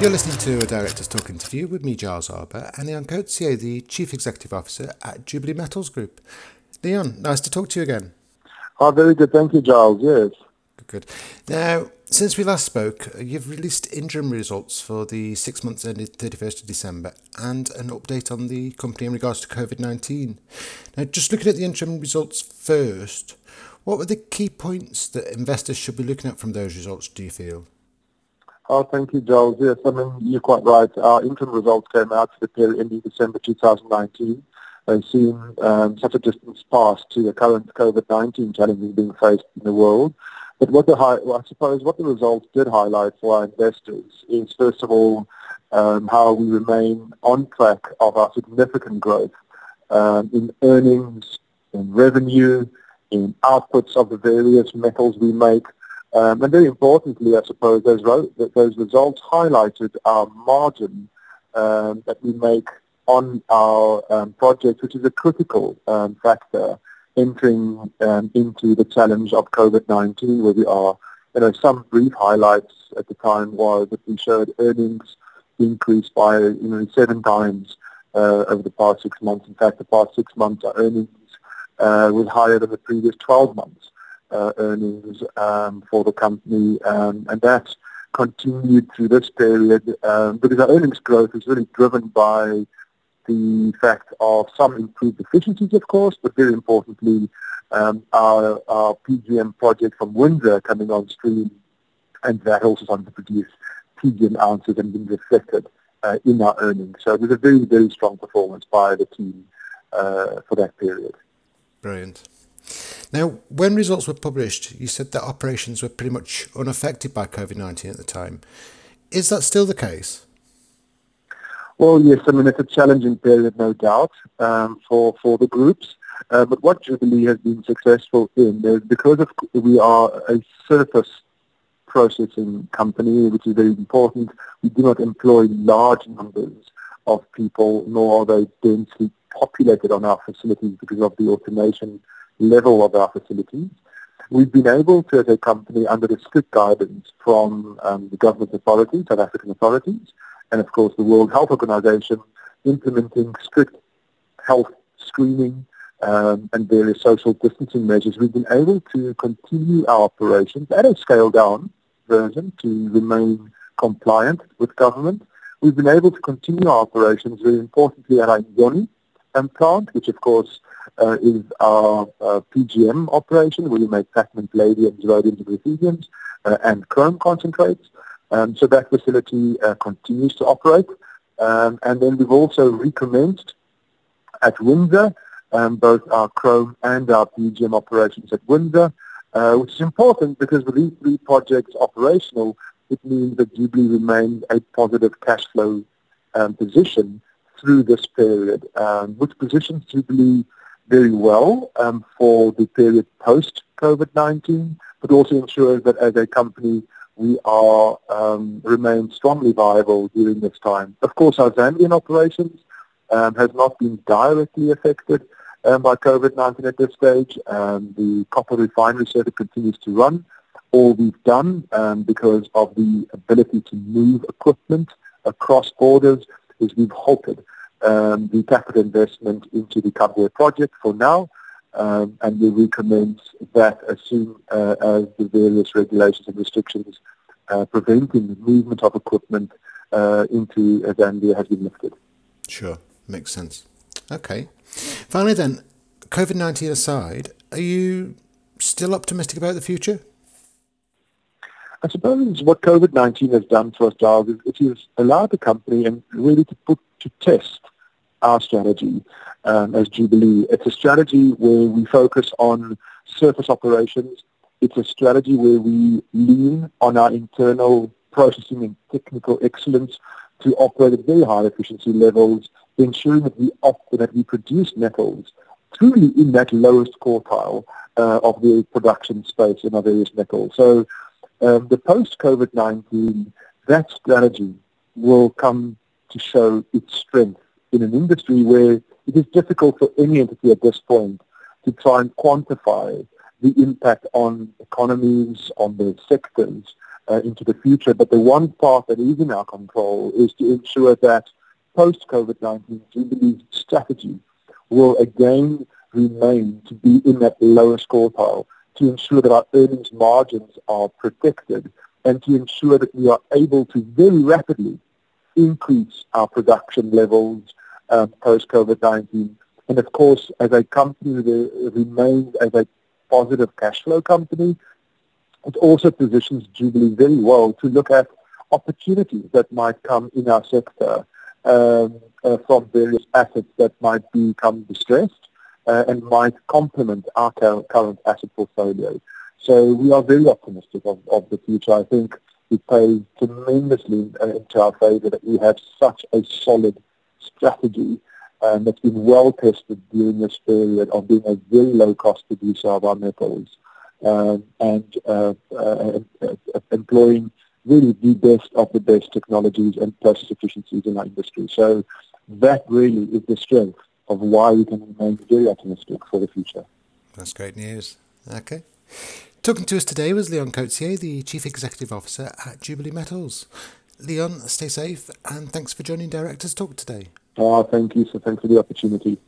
You're listening to a Director's Talk interview with me, Giles Arber, and Leon Coetzee, the Chief Executive Officer at Jubilee Metals Group. Leon, nice to talk to you again. Oh, very good. Thank you, Giles. Yes. Good, good. Now, since we last spoke, you've released interim results for the six months ended 31st of December and an update on the company in regards to COVID 19. Now, just looking at the interim results first, what were the key points that investors should be looking at from those results, do you feel? Oh, thank you, Giles. Yes, I mean, you're quite right. Our interim results came out for the period ending December 2019. They've seen um, such a distance pass to the current COVID-19 challenges being faced in the world. But what the well, I suppose what the results did highlight for our investors is, first of all, um, how we remain on track of our significant growth um, in earnings, in revenue, in outputs of the various metals we make, um, and very importantly, I suppose, those, ro- those results highlighted our margin um, that we make on our um, project, which is a critical um, factor entering um, into the challenge of COVID-19, where we are. You know, some brief highlights at the time was that we showed earnings increased by, you know, seven times uh, over the past six months. In fact, the past six months, our earnings uh, was higher than the previous 12 months earnings um, for the company, um, and that's continued through this period um, because our earnings growth is really driven by the fact of some improved efficiencies, of course, but very importantly, um, our, our PGM project from Windsor coming on stream, and that also started to produce PGM ounces and being reflected uh, in our earnings. So it was a very, very strong performance by the team uh, for that period. Brilliant. Now, when results were published, you said that operations were pretty much unaffected by COVID 19 at the time. Is that still the case? Well, yes, I mean, it's a challenging period, no doubt, um, for, for the groups. Uh, but what Jubilee has been successful in is because of we are a surface processing company, which is very important, we do not employ large numbers of people, nor are they densely populated on our facilities because of the automation level of our facilities. We've been able to, as a company, under the strict guidance from um, the government authorities, South African authorities, and of course the World Health Organization, implementing strict health screening um, and various social distancing measures, we've been able to continue our operations at a scaled down version to remain compliant with government. We've been able to continue our operations, very importantly, at um, plant, which of course uh, is our uh, PGM operation where we make platinum, palladium, rhodium, and ruthenium uh, and chrome concentrates. Um, so that facility uh, continues to operate. Um, and then we've also recommenced at Windsor, um, both our chrome and our PGM operations at Windsor, uh, which is important because with these three projects operational, it means that Jubilee remains a positive cash flow um, position through this period, um, which positions Jubilee very well um, for the period post-COVID-19, but also ensures that as a company we are um, remain strongly viable during this time. Of course, our Zambian operations um, has not been directly affected um, by COVID-19 at this stage. Um, the copper refinery circuit continues to run. All we've done um, because of the ability to move equipment across borders is we've halted um, the capital investment into the Kabwe project for now, um, and we recommence that as soon uh, as the various regulations and restrictions uh, preventing the movement of equipment uh, into Zambia has been lifted. Sure, makes sense. Okay. Finally, then, COVID 19 aside, are you still optimistic about the future? I suppose what COVID-19 has done for us, Giles, is it has allowed the company and really to put to test our strategy um, as Jubilee. It's a strategy where we focus on surface operations. It's a strategy where we lean on our internal processing and technical excellence to operate at very high efficiency levels, ensuring that we opt, that we produce metals truly in that lowest quartile uh, of the production space in our various metals. So um, the post-COVID-19, that strategy will come to show its strength in an industry where it is difficult for any entity at this point to try and quantify the impact on economies, on the sectors, uh, into the future. But the one part that is in our control is to ensure that post-COVID-19 Jubilee's strategy will again remain to be in that lowest quartile to ensure that our earnings margins are protected and to ensure that we are able to very rapidly increase our production levels um, post-COVID-19. And of course, as a company that remains as a positive cash flow company, it also positions Jubilee very well to look at opportunities that might come in our sector um, uh, from various assets that might become distressed uh, and might complement our current asset portfolio. So we are very optimistic of, of the future. I think it plays tremendously uh, into our favour that we have such a solid strategy um, that's been well tested during this period of being a very low cost producer of our metals um, and uh, uh, uh, employing really the best of the best technologies and process efficiencies in our industry. So that really is the strength of why we can remain very optimistic for the future. That's great news. Okay. Talking to us today was Leon Coetzee, the Chief Executive Officer at Jubilee Metals. Leon, stay safe and thanks for joining Directors Talk today. Oh, thank you. So thanks for the opportunity.